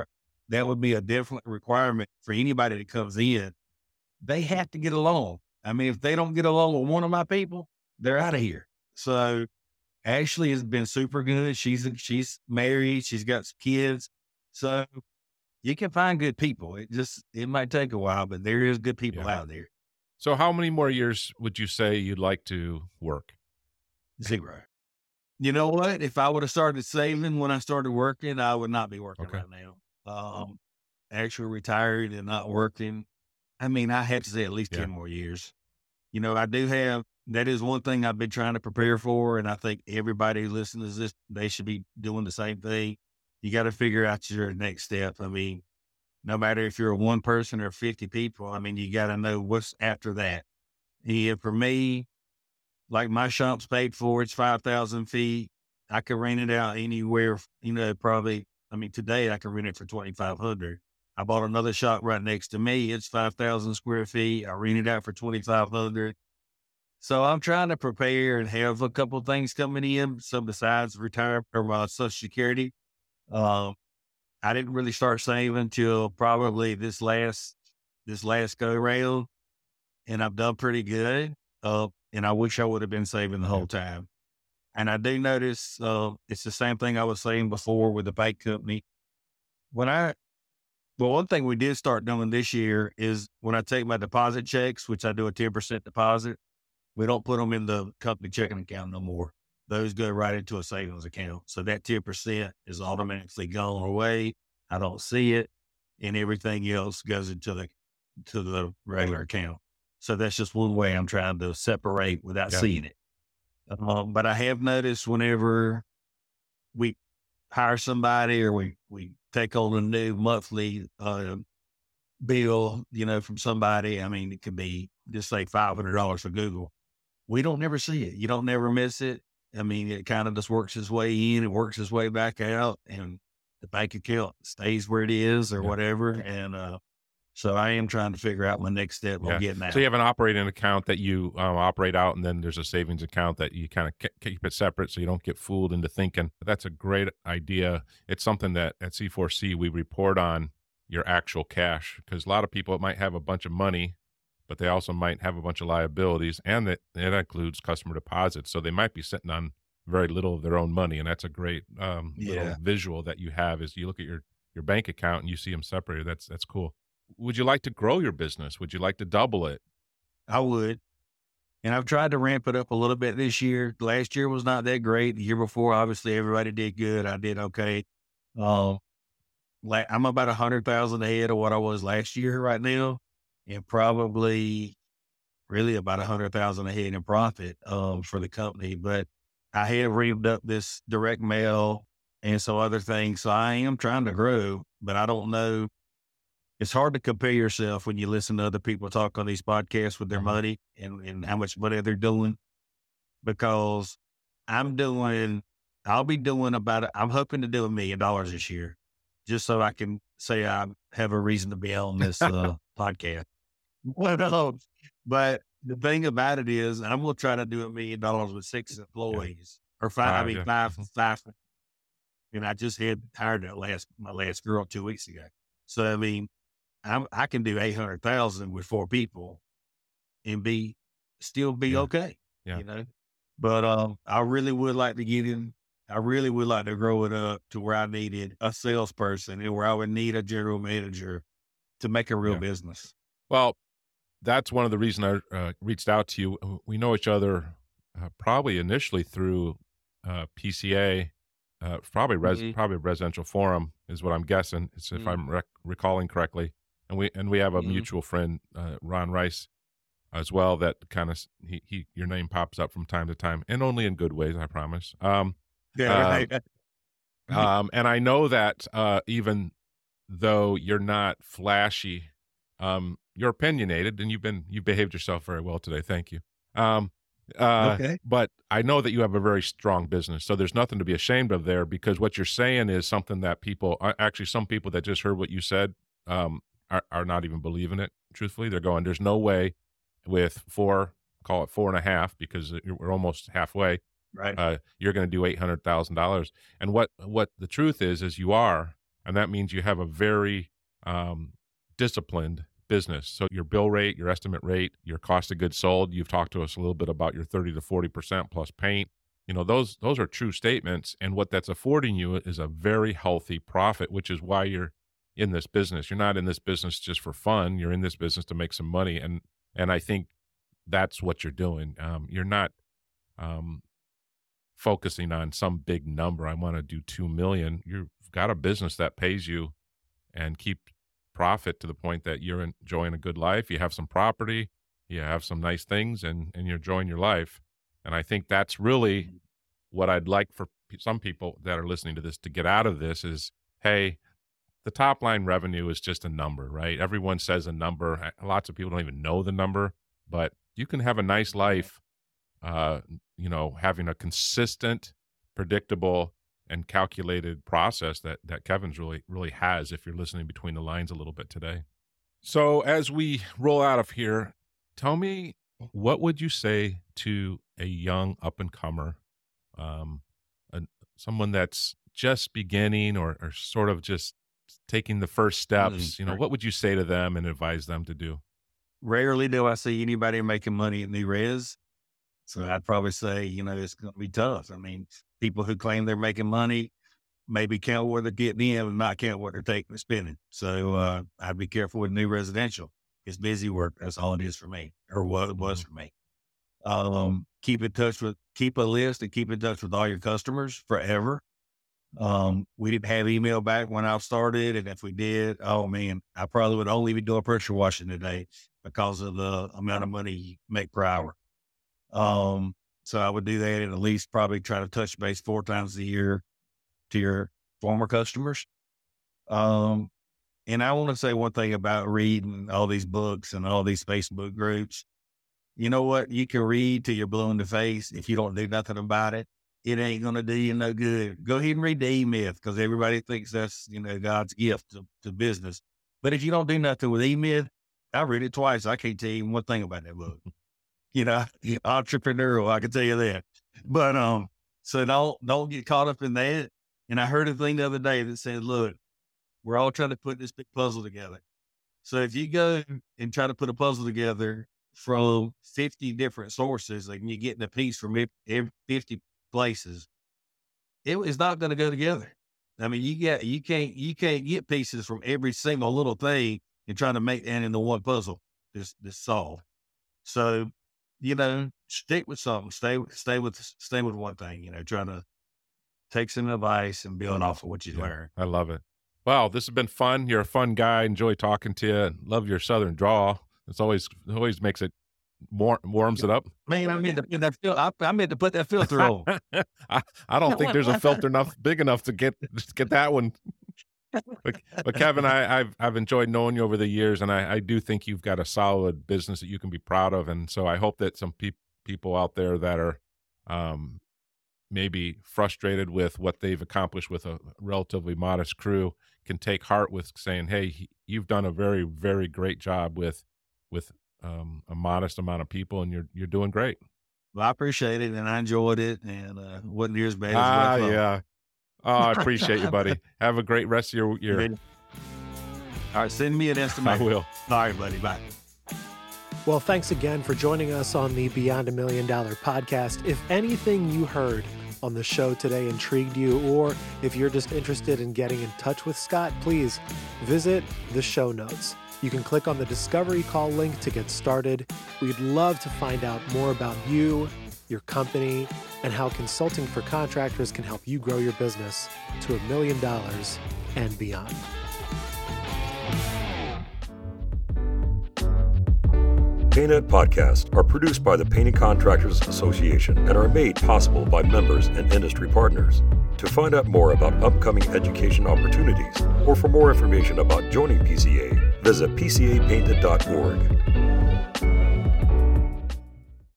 that would be a different requirement for anybody that comes in. They have to get along. I mean, if they don't get along with one of my people, they're out of here. So Ashley has been super good. She's she's married. She's got some kids. So you can find good people. It just it might take a while, but there is good people Yeah. out there. So how many more years would you say you'd like to work? Zero. You know what? If I would have started saving when I started working, I would not be working Okay. right now. Um, actually retired and not working. I mean, I had to say at least Yeah. 10 more years. You know, I do have, that is one thing I've been trying to prepare for. And I think everybody listens to this, they should be doing the same thing. You got to figure out your next step. I mean, no matter if you're one person or 50 people, I mean, you got to know what's after that. Yeah, for me, like my shop's paid for, it's 5,000 feet. I could rent it out anywhere, you know, probably, I mean, today I can rent it for 2,500. I bought another shop right next to me. It's 5,000 square feet. I rent it out for 2,500. So I'm trying to prepare and have a couple of things coming in. So besides retirement or my social security, um, I didn't really start saving until probably this last, this last go round and I've done pretty good. Uh, and I wish I would have been saving the whole time. And I do notice uh, it's the same thing I was saying before with the bank company. When I, well, one thing we did start doing this year is when I take my deposit checks, which I do a 10% deposit, we don't put them in the company checking account no more. Those go right into a savings account. So that 10% is automatically gone away. I don't see it. And everything else goes into the, to the regular account. So that's just one way I'm trying to separate without Yeah. seeing it. Um, but I have noticed whenever we hire somebody or we, we take on a new monthly uh, bill, you know, from somebody, I mean, it could be just say $500 for Google. We don't never see it. You don't never miss it. I mean, it kind of just works its way in, it works its way back out, and the bank account stays where it is or Yeah. whatever. And uh, so I am trying to figure out my next step Yeah. on getting that. So you have an operating account that you um, operate out, and then there's a savings account that you kind of keep it separate so you don't get fooled into thinking. That's a great idea. It's something that at C4C we report on your actual cash because a lot of people might have a bunch of money, but they also might have a bunch of liabilities, and that that includes customer deposits. So they might be sitting on very little of their own money, and that's a great um, little Yeah. visual that you have. Is you look at your your bank account and you see them separated. That's that's cool. Would you like to grow your business? Would you like to double it? I would. And I've tried to ramp it up a little bit this year. Last year was not that great. The year before, obviously, everybody did good. I did okay. Um, la- I'm about a hundred thousand ahead of what I was last year right now, and probably really about a hundred thousand ahead in profit um, for the company. But I have revved up this direct mail and some other things. So I am trying to grow, but I don't know. It's hard to compare yourself when you listen to other people talk on these podcasts with their Mhm. money and, and how much money they're doing because I'm doing, I'll be doing about, I'm hoping to do a million dollars this year just so I can say I have a reason to be on this [LAUGHS] uh, podcast. Um, but the thing about it is, I'm going to try to do a million dollars with six employees or five. I mean, yeah. five, Mhm. five. And I just had hired that last my last girl two weeks ago. So I mean, I'm I can do eight hundred thousand with four people, and be still be Yeah. okay. Yeah. You know, but um, I really would like to get in. I really would like to grow it up to where I needed a salesperson and where I would need a general manager to make a real Yeah. business. Well, that's one of the reasons I uh, reached out to you. Uh, We know each other uh, probably initially through uh, PCA, uh, probably res- Mhm. probably residential forum is what I'm guessing. It's if Mhm. I'm rec- recalling correctly. And we and we have a Mhm. mutual friend, uh, Ron Rice, as well. That kind of he, he your name pops up from time to time, and only in good ways, I promise. Um, Yeah, [LAUGHS] Um, right. And I know that uh, even though you're not flashy, um, you're opinionated, and you've been you've behaved yourself very well today. Thank you. Um, uh, Okay. But I know that you have a very strong business, so there's nothing to be ashamed of there because what you're saying is something that people, uh, actually, some people that just heard what you said, um, are, are not even believing it. Truthfully, they're going, "There's no way." With four, call it four and a half, because we're almost halfway right. uh, you're going to do eight hundred thousand dollars. And what what the truth is is you are, and that means you have a very um, disciplined business. So your bill rate, your estimate rate, your cost of goods sold. You've talked to us a little bit about your thirty to forty percent plus paint. You know those those are true statements, and what that's affording you is a very healthy profit, which is why you're in this business. You're not in this business just for fun. You're in this business to make some money, and and I think that's what you're doing. Um, you're not um, focusing on some big number. I want to do 2 million. You've got a business that pays you and keep profit to the point that you're enjoying a good life. You have some property, you have some nice things and and you're enjoying your life. And I think that's really what I'd like for some people that are listening to this to get out of this is hey, the top line revenue is just a number, right? Everyone says a number. Uh, Lots of people don't even know the number, but you can have a nice life uh, you know, having a consistent, predictable, and calculated process that that Kevin's really really has. If you're listening between the lines a little bit today. So as we roll out of here, tell me what would you say to a young up and comer, um, a, someone that's just beginning or, or sort of just taking the first steps. You know, what would you say to them and advise them to do? Rarely do I see anybody making money in the res. So I'd probably say, you know, it's going to be tough. I mean, people who claim they're making money maybe count what they're getting in and not count what they're taking and spending. So uh, I'd be careful with new residential. It's busy work. That's all it is for me, or what it was for me. Um, keep in touch with, keep a list and keep in touch with all your customers forever. Um, we didn't have email back when I started, and if we did, oh man, I probably would only be doing pressure washing today because of the amount of money you make per hour. Um, so I would do that and at least probably try to touch base four times a year to your former customers. Um, and I want to say one thing about reading all these books and all these Facebook groups. You know what? You can read till you're blue in the face. If you don't do nothing about it, it ain't going to do you no good. Go ahead and read the E Myth because everybody thinks that's, you know, God's gift to, to business. But if you don't do nothing with E Myth, I read it twice. I can't tell you one thing about that book. You know, entrepreneurial, I can tell you that. But um, so don't don't get caught up in that. And I heard a thing the other day that said, look, we're all trying to put this big puzzle together. So if you go and try to put a puzzle together from 50 different sources and you're getting a piece from 50 places, it is not going to go together. I mean, you get, you can't, you can't get pieces from every single little thing and trying to make that into one puzzle this, this solve. So, you know, stick with something, stay, stay with, stay with one thing, you know, trying to take some advice and build off of what you Yeah. learn. I love it. Wow, this has been fun. You're a fun guy. Enjoy talking to you. Love your southern draw. It's always always makes it war- warms it up. Man, I meant to put that fil- I, I meant to put that filter [LAUGHS] on. I, I don't think there's a [LAUGHS] filter enough big enough to get just get that one. But, but Kevin, I, I've I've enjoyed knowing you over the years, and I, I do think you've got a solid business that you can be proud of. And so I hope that some peop people out there that are um, maybe frustrated with what they've accomplished with a relatively modest crew can take heart with saying, "Hey, you've done a very very great job with with um, a modest amount of people, and you're you're doing great." Well, I appreciate it, and I enjoyed it, and uh, wasn't near as bad as Ah, what I thought. yeah. Oh, I [LAUGHS] appreciate you, buddy. Have a great rest of your year. All right, send me an estimate. [LAUGHS] I will. All right, buddy. Bye. Well, thanks again for joining us on the Beyond a Million Dollar podcast. If anything you heard on the show today intrigued you, or if you're just interested in getting in touch with Scott, please visit the show notes. You can click on the Discovery Call link to get started. We'd love to find out more about you, your company, and how consulting for contractors can help you grow your business to a million dollars and beyond. Painted podcasts are produced by the Painting Contractors Association and are made possible by members and industry partners. To find out more about upcoming education opportunities or for more information about joining PCA, visit pcapainted.org.